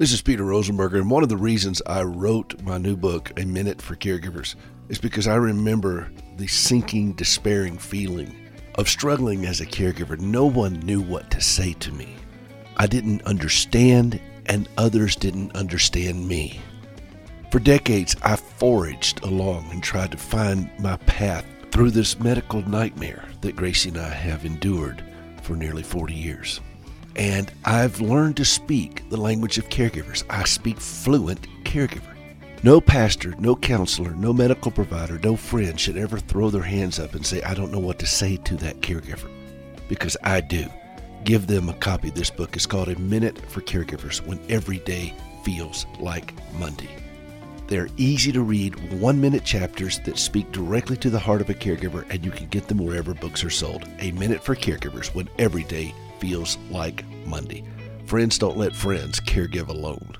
This is Peter Rosenberger, and one of the reasons I wrote my new book, A Minute for Caregivers, is because I remember the sinking, despairing feeling of struggling as a caregiver. No one knew what to say to me. I didn't understand, and others didn't understand me. For decades, I foraged along and tried to find my path through this medical nightmare that Gracie and I have endured for nearly 40 years. And I've learned to speak the language of caregivers. I speak fluent caregiver. No pastor, no counselor, no medical provider, no friend should ever throw their hands up and say, I don't know what to say to that caregiver. Because I do. Give them a copy. of This book is called A Minute for Caregivers When Every Day Feels Like Monday. They're easy to read, one minute chapters that speak directly to the heart of a caregiver, and you can get them wherever books are sold. A Minute for Caregivers When Every Day feels like Monday. Friends don't let friends caregive alone.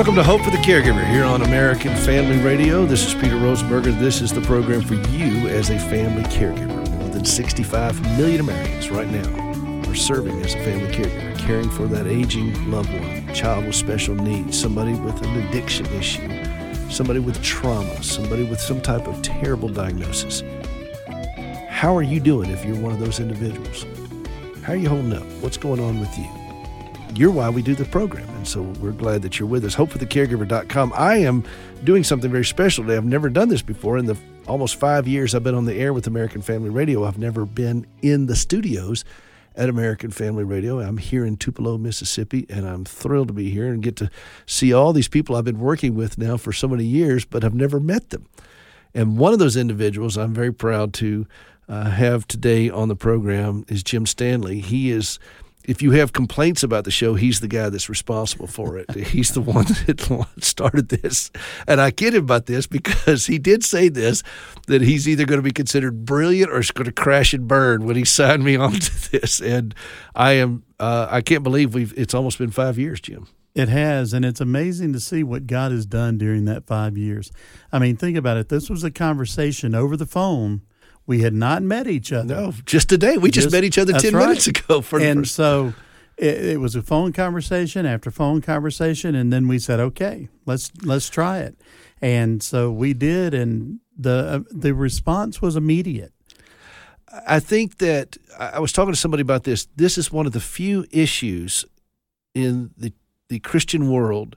Welcome to Hope for the Caregiver here on American Family Radio. This is Peter Rosenberger. This is the program for you as a family caregiver More than 65 million Americans right now are serving as a family caregiver, caring for that aging loved one, child with special needs, somebody with an addiction issue, somebody with trauma, somebody with some type of terrible diagnosis. How are you doing if you're one of those individuals? How are you holding up? What's going on with you? You're why we do the program. And so we're glad that you're with us. HopeForTheCaregiver.com. I am doing something very special today. I've never done this before. In the almost five years I've been on the air with American Family Radio, I've never been in the studios at American Family Radio. I'm here in Tupelo, Mississippi, and I'm thrilled to be here and get to see all these people I've been working with now for so many years, but I've never met them. And one of those individuals I'm very proud to uh, have today on the program is Jim Stanley. He is if you have complaints about the show, he's the guy that's responsible for it. he's the one that started this. And I kid him about this because he did say this that he's either going to be considered brilliant or it's going to crash and burn when he signed me on to this. And I am, uh, I can't believe we've, it's almost been five years, Jim. It has, and it's amazing to see what God has done during that five years. I mean, think about it. This was a conversation over the phone we had not met each other. No, just today. We just, just met each other 10 right. minutes ago. For and so it, it, was a phone conversation after phone conversation. And then we said, okay, let's, let's try it. And so we did. And the, uh, the response was immediate. I think that I was talking to somebody about this. This is one of the few issues in the, the Christian world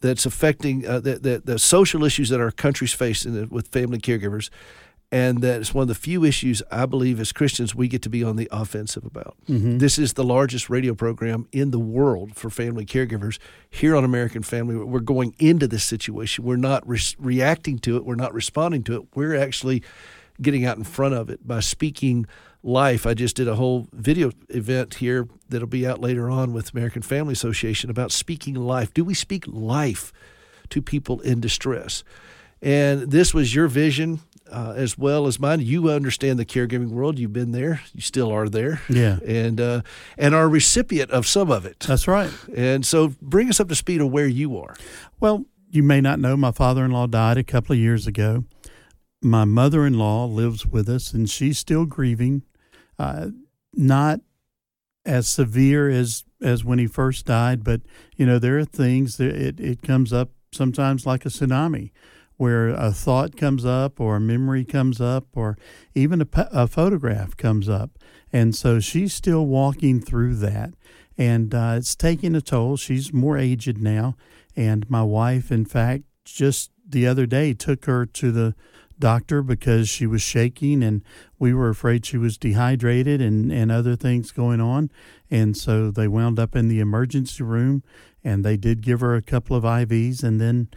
that's affecting uh, the, the, the, social issues that our country's facing with family caregivers and that it's one of the few issues I believe as Christians we get to be on the offensive about. Mm-hmm. This is the largest radio program in the world for family caregivers here on American Family. We're going into this situation. We're not re- reacting to it. We're not responding to it. We're actually getting out in front of it by speaking life. I just did a whole video event here that'll be out later on with American Family Association about speaking life. Do we speak life to people in distress? And this was your vision uh, as well as mine. You understand the caregiving world. You've been there. You still are there. Yeah. And uh, and are a recipient of some of it. That's right. And so bring us up to speed of where you are. Well, you may not know my father-in-law died a couple of years ago. My mother-in-law lives with us, and she's still grieving. Uh, not as severe as as when he first died, but you know there are things that it it comes up sometimes like a tsunami where a thought comes up or a memory comes up or even a, a photograph comes up. And so she's still walking through that. And uh, it's taking a toll. She's more aged now. And my wife, in fact, just the other day took her to the doctor because she was shaking and we were afraid she was dehydrated and, and other things going on. And so they wound up in the emergency room and they did give her a couple of IVs and then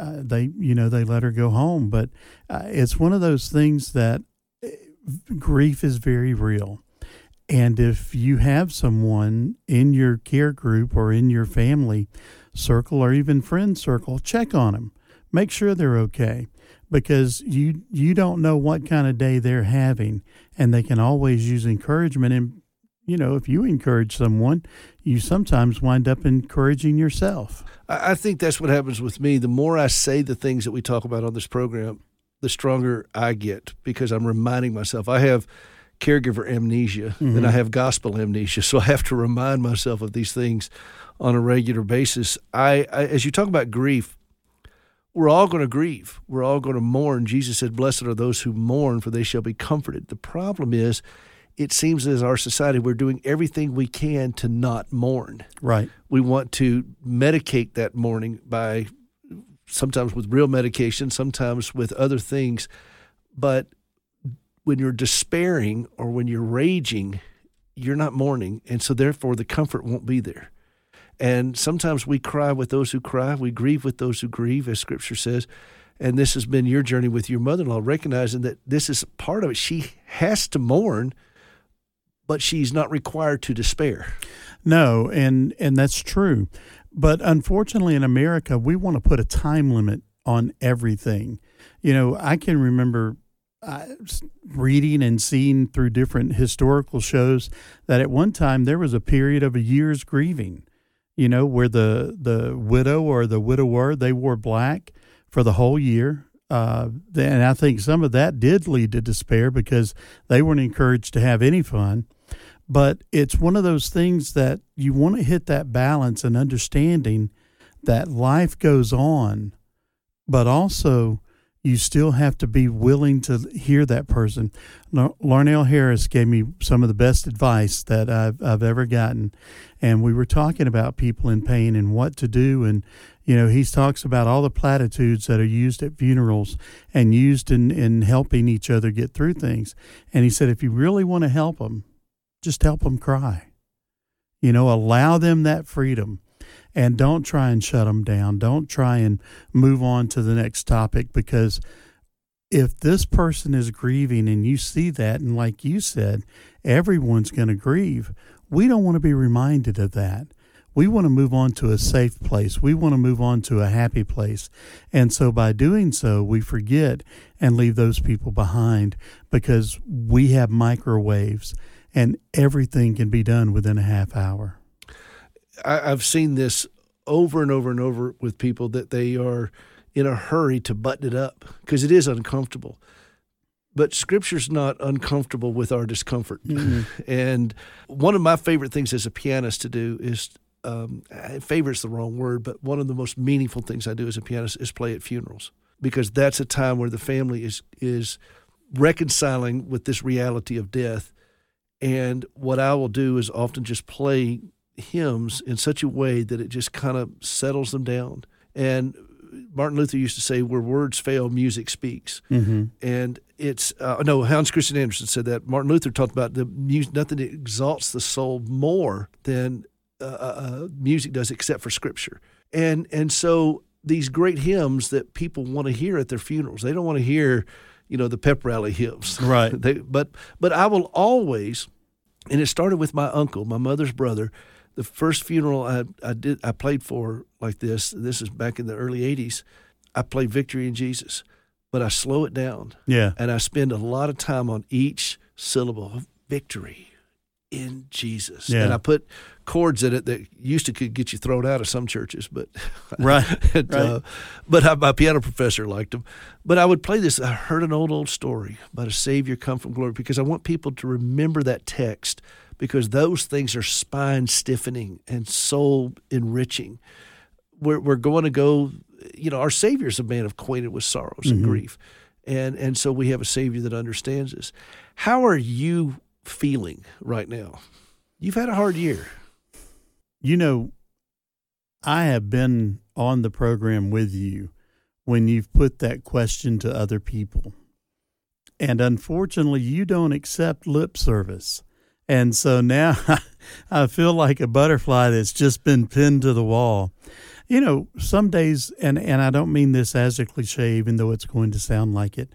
uh, they you know they let her go home. But uh, it's one of those things that uh, grief is very real. And if you have someone in your care group or in your family circle or even friend circle check on them make sure they're okay. Because you you don't know what kind of day they're having. And they can always use encouragement and you know, if you encourage someone, you sometimes wind up encouraging yourself. I think that's what happens with me. The more I say the things that we talk about on this program, the stronger I get because I'm reminding myself. I have caregiver amnesia mm-hmm. and I have gospel amnesia, so I have to remind myself of these things on a regular basis. I, I as you talk about grief, we're all going to grieve. We're all going to mourn. Jesus said, "Blessed are those who mourn, for they shall be comforted." The problem is it seems as our society we're doing everything we can to not mourn. Right. We want to medicate that mourning by sometimes with real medication, sometimes with other things. But when you're despairing or when you're raging, you're not mourning, and so therefore the comfort won't be there. And sometimes we cry with those who cry, we grieve with those who grieve, as Scripture says. And this has been your journey with your mother in law, recognizing that this is part of it. She has to mourn but she's not required to despair. No, and and that's true. But unfortunately in America, we want to put a time limit on everything. You know, I can remember uh, reading and seeing through different historical shows that at one time there was a period of a year's grieving, you know, where the the widow or the widower they wore black for the whole year. Uh, and I think some of that did lead to despair because they weren't encouraged to have any fun. But it's one of those things that you want to hit that balance and understanding that life goes on, but also you still have to be willing to hear that person. Larnelle Harris gave me some of the best advice that I've, I've ever gotten. And we were talking about people in pain and what to do. And, you know, he talks about all the platitudes that are used at funerals and used in, in helping each other get through things. And he said, if you really want to help them, just help them cry. You know, allow them that freedom and don't try and shut them down. Don't try and move on to the next topic because if this person is grieving and you see that, and like you said, everyone's going to grieve, we don't want to be reminded of that. We want to move on to a safe place. We want to move on to a happy place. And so by doing so, we forget and leave those people behind because we have microwaves and everything can be done within a half hour. I've seen this over and over and over with people that they are in a hurry to button it up because it is uncomfortable. But scripture's not uncomfortable with our discomfort. Mm-hmm. And one of my favorite things as a pianist to do is um, favorite's the wrong word, but one of the most meaningful things I do as a pianist is play at funerals because that's a time where the family is is reconciling with this reality of death and what I will do is often just play hymns in such a way that it just kind of settles them down. And Martin Luther used to say, "Where words fail, music speaks." Mm-hmm. And it's uh, no Hans Christian Andersen said that. Martin Luther talked about the music, nothing exalts the soul more than uh, uh, uh, music does, except for Scripture. And and so these great hymns that people want to hear at their funerals, they don't want to hear you know the pep rally hymns. Right. they, but but I will always, and it started with my uncle, my mother's brother. The first funeral I I did I played for like this. This is back in the early '80s. I played "Victory in Jesus," but I slow it down. Yeah. And I spend a lot of time on each syllable. Of victory in Jesus. Yeah. And I put chords in it that used to could get you thrown out of some churches, but right, and, right. Uh, but I, my piano professor liked them. But I would play this. I heard an old old story about a Savior come from glory because I want people to remember that text because those things are spine stiffening and soul enriching. We're we're going to go. You know, our Savior is a man acquainted with sorrows mm-hmm. and grief, and and so we have a Savior that understands us. How are you feeling right now? You've had a hard year. You know, I have been on the program with you when you've put that question to other people. And unfortunately, you don't accept lip service. And so now I feel like a butterfly that's just been pinned to the wall. You know, some days, and, and I don't mean this as a cliche, even though it's going to sound like it,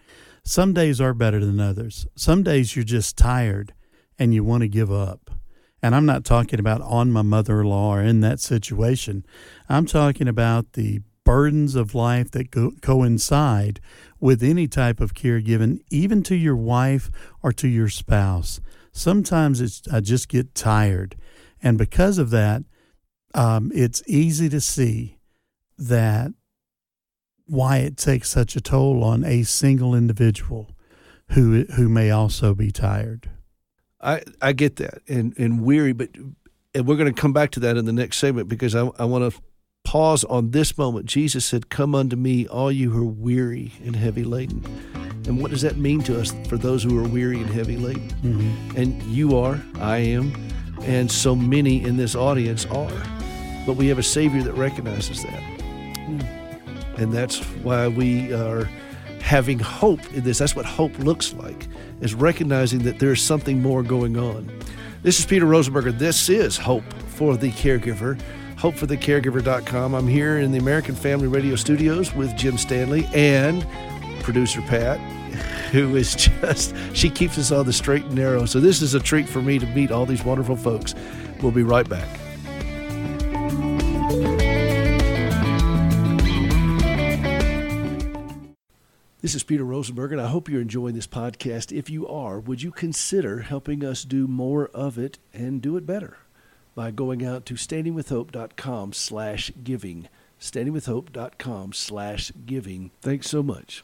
some days are better than others. Some days you're just tired and you want to give up. And I'm not talking about on my mother in law or in that situation. I'm talking about the burdens of life that go, coincide with any type of caregiving, even to your wife or to your spouse. sometimes it's I just get tired, and because of that, um, it's easy to see that why it takes such a toll on a single individual who who may also be tired. I I get that and and weary, but and we're going to come back to that in the next segment because I I want to pause on this moment. Jesus said, "Come unto me, all you who are weary and heavy laden." And what does that mean to us for those who are weary and heavy laden? Mm-hmm. And you are, I am, and so many in this audience are. But we have a Savior that recognizes that. Mm. And that's why we are having hope in this. That's what hope looks like, is recognizing that there's something more going on. This is Peter Rosenberger. This is Hope for the Caregiver. HopeForTheCaregiver.com. I'm here in the American Family Radio studios with Jim Stanley and producer Pat, who is just, she keeps us on the straight and narrow. So this is a treat for me to meet all these wonderful folks. We'll be right back. This is Peter Rosenberg, and I hope you're enjoying this podcast. If you are, would you consider helping us do more of it and do it better by going out to standingwithhope.com slash giving. Standingwithhope.com slash giving. Thanks so much.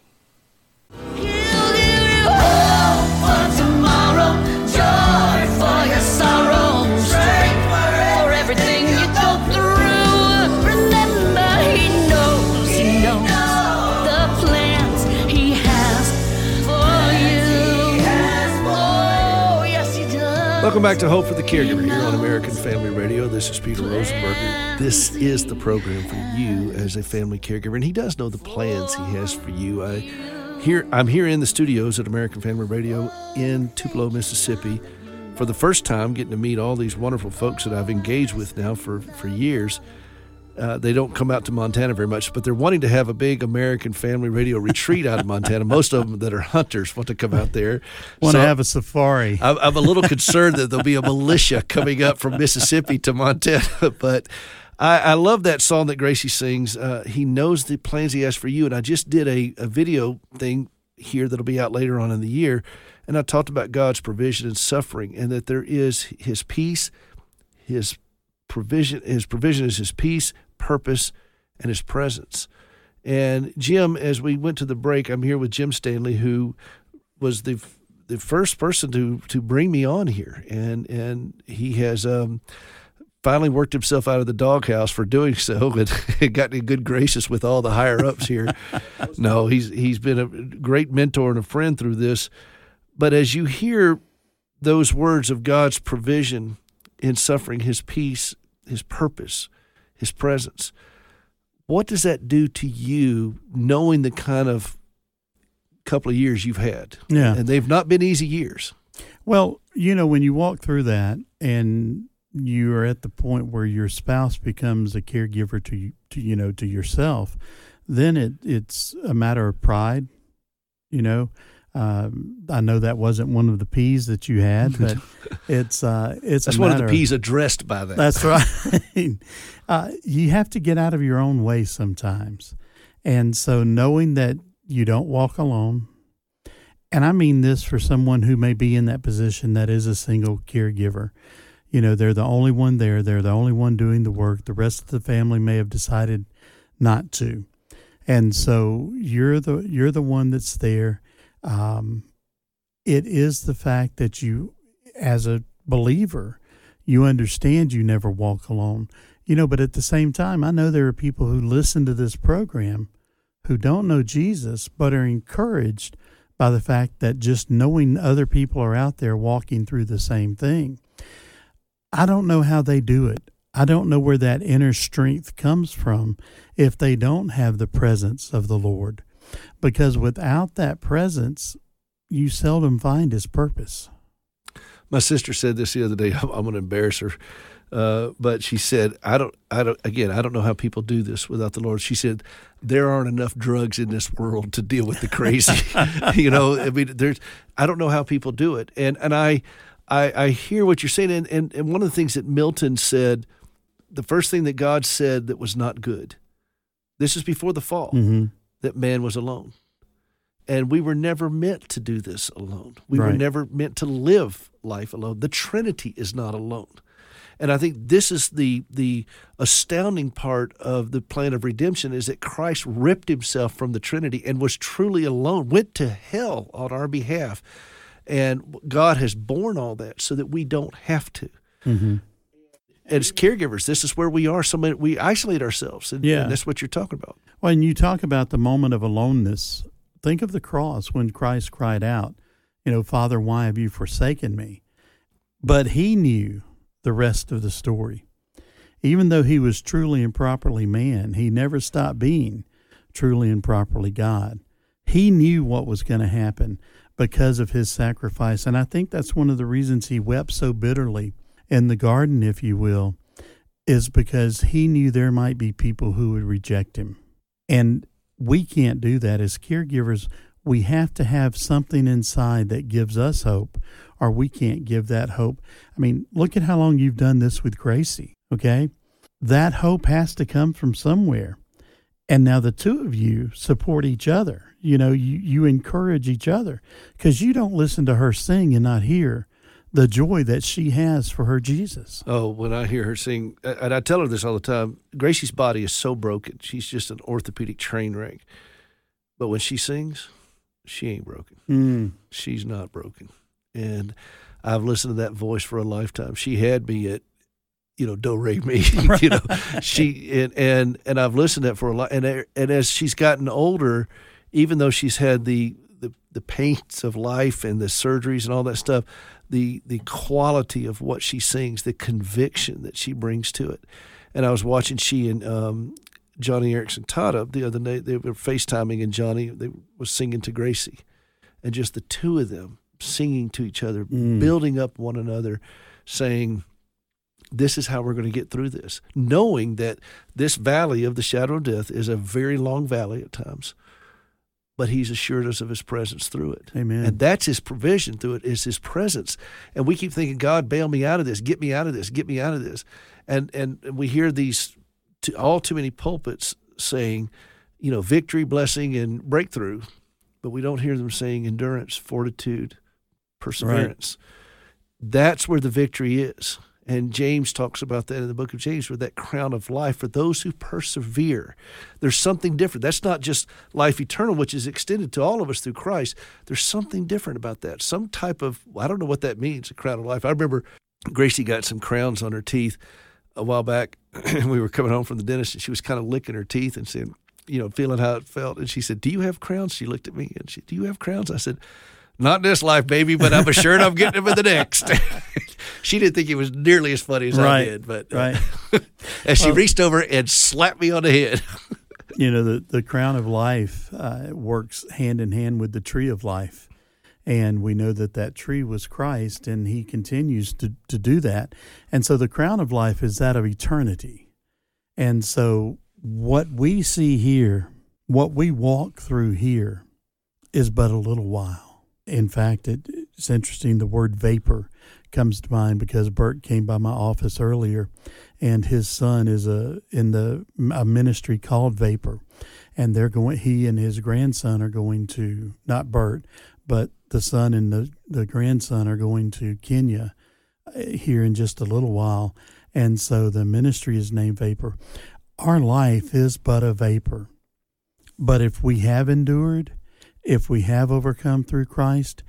Welcome back to Hope for the Caregiver here on American Family Radio. This is Peter Rosenberger. This is the program for you as a family caregiver, and he does know the plans he has for you. I here I'm here in the studios at American Family Radio in Tupelo, Mississippi, for the first time, getting to meet all these wonderful folks that I've engaged with now for for years. Uh, they don't come out to Montana very much, but they're wanting to have a big American Family Radio retreat out of Montana. Most of them that are hunters want to come out there. Want so to have a safari. I'm, I'm a little concerned that there'll be a militia coming up from Mississippi to Montana, but. I, I, love that song that Gracie sings. Uh, he knows the plans he has for you. And I just did a, a video thing here that'll be out later on in the year. And I talked about God's provision and suffering, and that there is His peace, His provision his provision is his peace, purpose, and his presence. And Jim, as we went to the break, I'm here with Jim Stanley, who was the the first person to to bring me on here, and and he has um, finally worked himself out of the doghouse for doing so, and gotten in good graces with all the higher ups here. no, he's he's been a great mentor and a friend through this. But as you hear those words of God's provision in suffering, His peace, his purpose, his presence. What does that do to you knowing the kind of couple of years you've had? Yeah. And they've not been easy years. Well, you know, when you walk through that and you are at the point where your spouse becomes a caregiver to you, to you know to yourself, then it it's a matter of pride, you know, um, I know that wasn't one of the P's that you had, but it's uh, it's that's one of the P's addressed by that. That's right. uh, you have to get out of your own way sometimes, and so knowing that you don't walk alone, and I mean this for someone who may be in that position that is a single caregiver. You know, they're the only one there. They're the only one doing the work. The rest of the family may have decided not to, and so you're the you're the one that's there um, it is the fact that you, as a believer, you understand you never walk alone. You know, but at the same time, I know there are people who listen to this program who don't know Jesus, but are encouraged by the fact that just knowing other people are out there walking through the same thing. I don't know how they do it. I don't know where that inner strength comes from if they don't have the presence of the Lord because without that presence, you seldom find his purpose. My sister said this the other day. I'm, I'm going to embarrass her, uh, but she said, "I don't, I don't. Again, I don't know how people do this without the Lord." She said, "There aren't enough drugs in this world to deal with the crazy." you know, I mean, there's. I don't know how people do it, and and I, I, I hear what you're saying, and, and and one of the things that Milton said, the first thing that God said that was not good. This is before the fall. Mm-hmm that man was alone. And we were never meant to do this alone. We were never meant to live life alone. The Trinity is not alone. And I think this is the the astounding part of the plan of redemption is that Christ ripped himself from the Trinity and was truly alone, went to hell on our behalf. And God has borne all that so that we don't have to. Mm-hmm. As caregivers, this is where we are. So many, we isolate ourselves. And, Yeah. and that's what you're talking about. When you talk about the moment of aloneness, think of the cross when Christ cried out, you know, Father, why have you forsaken me? But he knew the rest of the story. Even though he was truly and properly man, he never stopped being truly and properly God. He knew what was going to happen because of his sacrifice. And I think that's one of the reasons he wept so bitterly in the garden, if you will, is because he knew there might be people who would reject him. And we can't do that as caregivers. We have to have something inside that gives us hope, or we can't give that hope. I mean, look at how long you've done this with Gracie, okay? That hope has to come from somewhere. And now the two of you support each other. You know, you, you encourage each other because you don't listen to her sing and not hear the joy that she has for her Jesus. Oh, when I hear her sing, and I tell her this all the time Gracie's body is so broken. She's just an orthopedic train wreck. But when she sings, she ain't broken. Mm. She's not broken. And I've listened to that voice for a lifetime. She had me at, you know, do re mi. you know, she and and and I've listened to that for a lot. And and as she's gotten older, even though she's had the the, the pains of life and the surgeries and all that stuff, the the quality of what she sings, the conviction that she brings to it. And I was watching she and um, Joni Eareckson Tada the other day. They were FaceTiming, and Joni they was singing to Gracie, and just the two of them singing to each other, Mm. building up one another, saying, "This is how we're going to get through this," knowing that this valley of the shadow of death is a very long valley at times, but He's assured us of His presence through it. Amen. And that's his provision through it is his presence. And we keep thinking, God, bail me out of this, get me out of this, get me out of this. And and we hear these to, all too many pulpits saying, you know, victory, blessing, and breakthrough, but we don't hear them saying endurance, fortitude, perseverance. That's where the victory is. And James talks about that in the book of James, where that crown of life for those who persevere. There's something different. That's not just life eternal, which is extended to all of us through Christ. There's something different about that. Some type of, I don't know what that means, a crown of life. I remember Gracie got some crowns on her teeth a while back, and we were coming home from the dentist, and she was kind of licking her teeth and saying, you know, feeling how it felt. And she said, Do you have crowns? She looked at me and she, Do you have crowns? I said, Not in this life, baby, but I'm assured I'm getting them in the next. she didn't think it was nearly as funny as I did, but uh, right. as she Well- reached over and slapped me on the head. you know the the crown of life uh, works hand in hand with the tree of life and we know that that tree was christ and he continues to, to do that and so the crown of life is that of eternity and so what we see here what we walk through here is but a little while in fact it, it's interesting the word vapor comes to mind because bert came by my office earlier and his son is a in the a ministry called Vapor, and they're going. He and his grandson are going to not Bert, but the son and the the grandson are going to Kenya uh, here in just a little while, and so the ministry is named Vapor. Our life is but a vapor, but if we have endured, if we have overcome through Christ,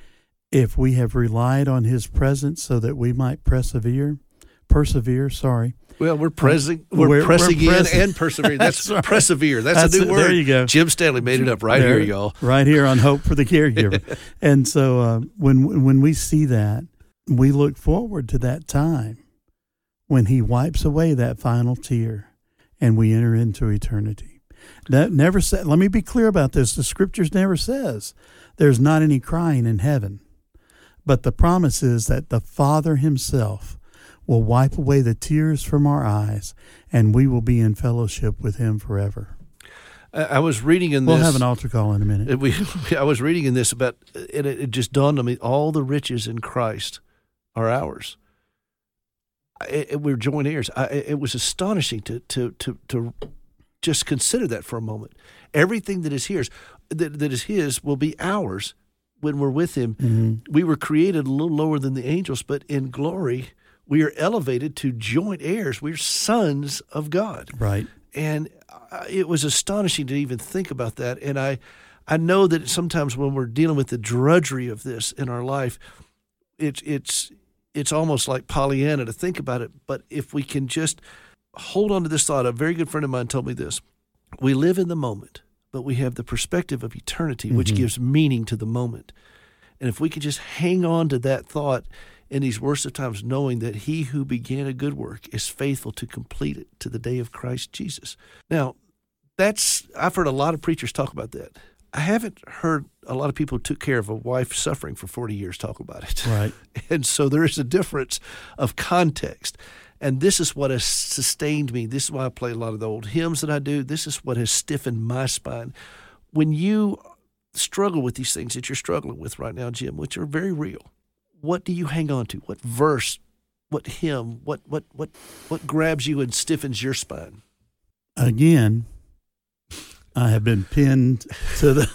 if we have relied on His presence so that we might persevere, persevere. Sorry. Well, we're pressing, we're, We're- we're pressing in and persevering. That's, That's persevere. That's, That's a new word. There you go. Jim Stanley made it up right There- here, y'all. right here on Hope for the Caregiver. and so uh, when when we see that, we look forward to that time when He wipes away that final tear, and we enter into eternity. That never said. Let me be clear about this. The Scriptures never says there's not any crying in heaven, but the promise is that the Father Himself will wipe away the tears from our eyes, and we will be in fellowship with Him forever. I, was reading in We'll have an altar call in a minute. We, I was reading in this about, and it, it just dawned on me: all the riches in Christ are ours. I- It, we're joint heirs. I, it was astonishing to to to to just consider that for a moment. Everything that is his, that, that is his, will be ours when we're with him. Mm-hmm. We were created a little lower than the angels, but in glory, we are elevated to joint heirs. We're sons of God. Right. And it was astonishing to even think about that. And I, I know that sometimes when we're dealing with the drudgery of this in our life, it's it's it's almost like Pollyanna to think about it. But if we can just hold on to this thought, a very good friend of mine told me this: we live in the moment, but we have the perspective of eternity, which Mhm. gives meaning to the moment. And if we can just hang on to that thought in these worst of times, knowing that He who began a good work is faithful to complete it to the day of Christ Jesus. Now, that's I've heard a lot of preachers talk about that. I haven't heard a lot of people who took care of a wife suffering for 40 years talk about it. Right. And so there is a difference of context. And this is what has sustained me. This is why I play a lot of the old hymns that I do. This is what has stiffened my spine. When you struggle with these things that you're struggling with right now, Jim, which are very real, what do you hang on to? What verse, what hymn, what what what what grabs you and stiffens your spine? Again, I have been pinned to the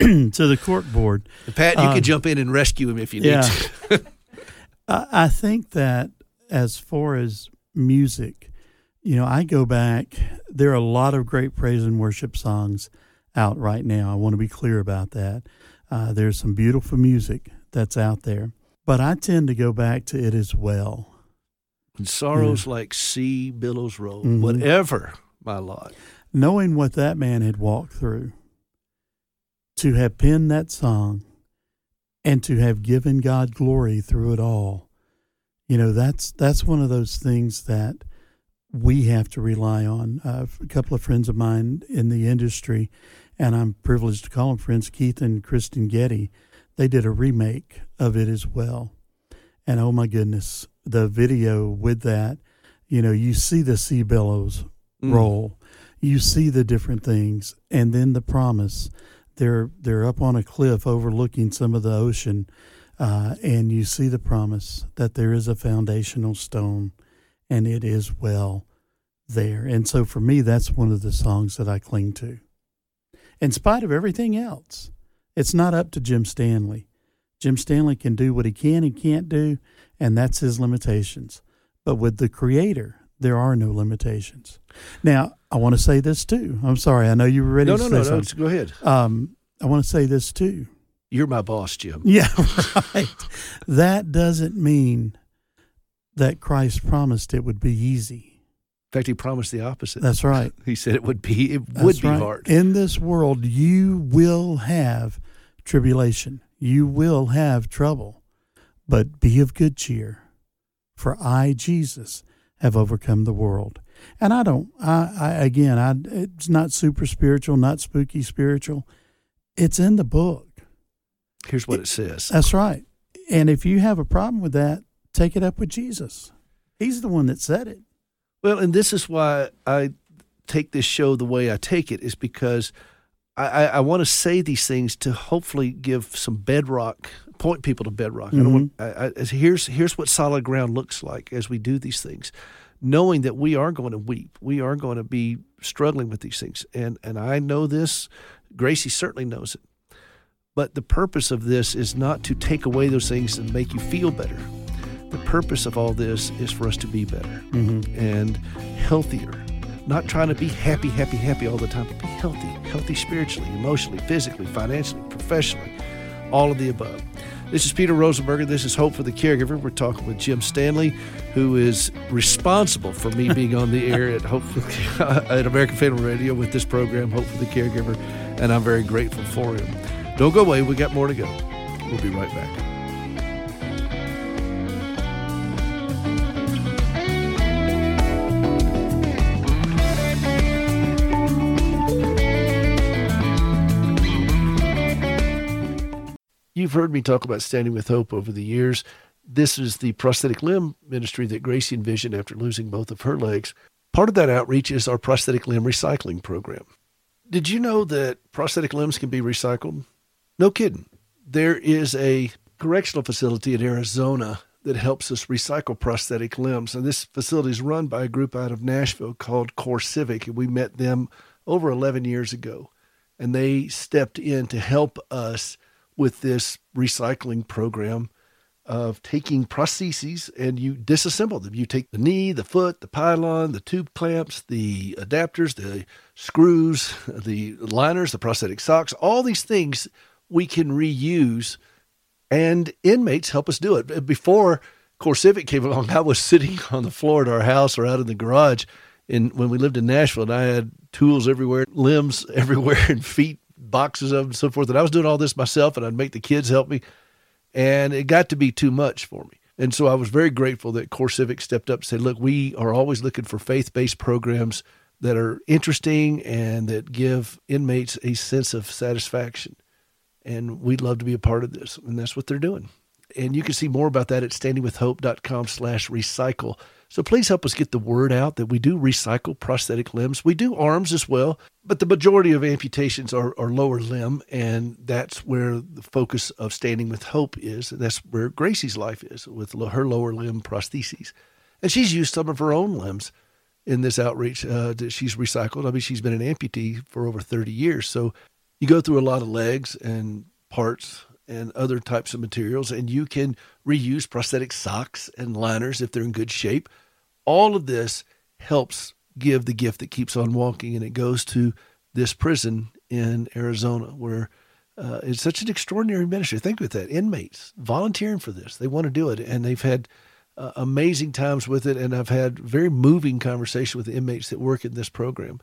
to the court board. Pat, you Um, can jump in and rescue him if you need yeah. to. I, I think that as far as music, you know, I go back. There are a lot of great praise and worship songs out right now. I want to be clear about that. Uh, there's some beautiful music that's out there, but I tend to go back to It Is Well." When sorrows like sea billows roll, Mhm. whatever my lot. knowing what that man had walked through, to have penned that song and to have given God glory through it all, you know, that's that's one of those things that we have to rely on. Uh, a couple of friends of mine in the industry, and I'm privileged to call them friends, Keith and Kristyn Getty, they did a remake of it as well. And oh my goodness, the video with that, you know, you see the sea billows Mm. roll. You see the different things, and then the promise. They're they're up on a cliff overlooking some of the ocean, uh, and you see the promise that there is a foundational stone, and it is well there. And so for me, that's one of the songs that I cling to. In spite of everything else, it's not up to Jim Stanley. Jim Stanley can do what he can and can't do, and that's his limitations. But with the Creator, there are no limitations. Now, I want to say this too. I'm sorry. I know you were ready No, to no, say no, no. something. just Go ahead. Um, I want to say this too. You're my boss, Jim. Yeah, right. that doesn't mean that Christ promised it would be easy. In fact, he promised the opposite. That's right. he said it would be it That's would be right. hard. In this world, you will have tribulation. You will have trouble. But be of good cheer, for I, Jesus, have overcome the world. And I don't, I, I again, I, it's not super spiritual, not spooky spiritual. It's in the book. Here's what it says. That's right. And if you have a problem with that, take it up with Jesus. He's the one that said it. Well, and this is why I take this show the way I take it is because I, I, I want to say these things to hopefully give some bedrock, point people to bedrock. I don't mm-hmm. want, I, I, here's here's what solid ground looks like as we do these things, knowing that we are going to weep, we are going to be struggling with these things, and and I know this. Gracie certainly knows it. But the purpose of this is not to take away those things and make you feel better. The purpose of all this is for us to be better Mm-hmm. and healthier. Not trying to be happy, happy, happy all the time, but be healthy, healthy spiritually, emotionally, physically, financially, professionally, all of the above. This is Peter Rosenberger. This is Hope for the Caregiver. We're talking with Jim Stanley, who is responsible for me being on the air at Hope for the, at American Family Radio with this program, Hope for the Caregiver, and I'm very grateful for him. Don't go away. We got more to go. We'll be right back. You've heard me talk about Standing with Hope over the years. This is the prosthetic limb ministry that Gracie envisioned after losing both of her legs. Part of that outreach is our prosthetic limb recycling program. Did you know that prosthetic limbs can be recycled? No kidding. There is a correctional facility in Arizona that helps us recycle prosthetic limbs. And this facility is run by a group out of Nashville called CoreCivic. And we met them over 11 years ago. And they stepped in to help us with this recycling program of taking prostheses and you disassemble them. You take the knee, the foot, the pylon, the tube clamps, the adapters, the screws, the liners, the prosthetic socks, all these things we can reuse and inmates help us do it. Before CoreCivic came along, I was sitting on the floor at our house or out in the garage in when we lived in Nashville and I had tools everywhere, limbs everywhere and feet, boxes of them and so forth. And I was doing all this myself and I'd make the kids help me and it got to be too much for me. And so I was very grateful that CoreCivic stepped up and said, look, we are always looking for faith based programs that are interesting and that give inmates a sense of satisfaction. And we'd love to be a part of this. And that's what they're doing. And you can see more about that at standingwithhope.com slash recycle. So please help us get the word out that we do recycle prosthetic limbs. We do arms as well, but the majority of amputations are, are lower limb, and that's where the focus of Standing with Hope is. And That's where Gracie's life is with her lower limb prostheses. And she's used some of her own limbs in this outreach uh, that she's recycled. I mean, she's been an amputee for over 30 years. So you go through a lot of legs and parts and other types of materials, and you can reuse prosthetic socks and liners if they're in good shape. All of this helps give the gift that keeps on walking, and it goes to this prison in Arizona where uh, it's such an extraordinary ministry. Think with that inmates volunteering for this, they want to do it, and they've had uh, amazing times with it. And I've had very moving conversation with the inmates that work in this program.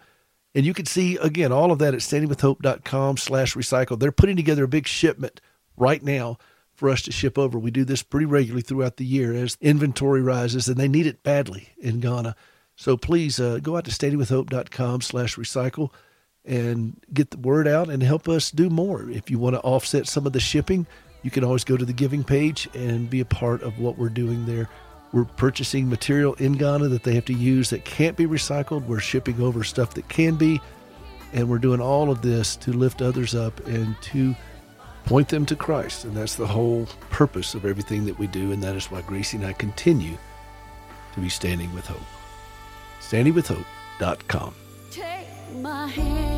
And you can see again all of that at standingwithhope.com slash recycle. They're putting together a big shipment right now for us to ship over. We do this pretty regularly throughout the year as inventory rises, and they need it badly in Ghana. So please uh, go out to standingwithhope.com slash recycle and get the word out and help us do more. If you want to offset some of the shipping, you can always go to the giving page and be a part of what we're doing there. We're purchasing material in Ghana that they have to use that can't be recycled. We're shipping over stuff that can be. And we're doing all of this to lift others up and to point them to Christ. And that's the whole purpose of everything that we do. And that is why Gracie and I continue to be standing with hope. Standingwithhope.com. Take my hand.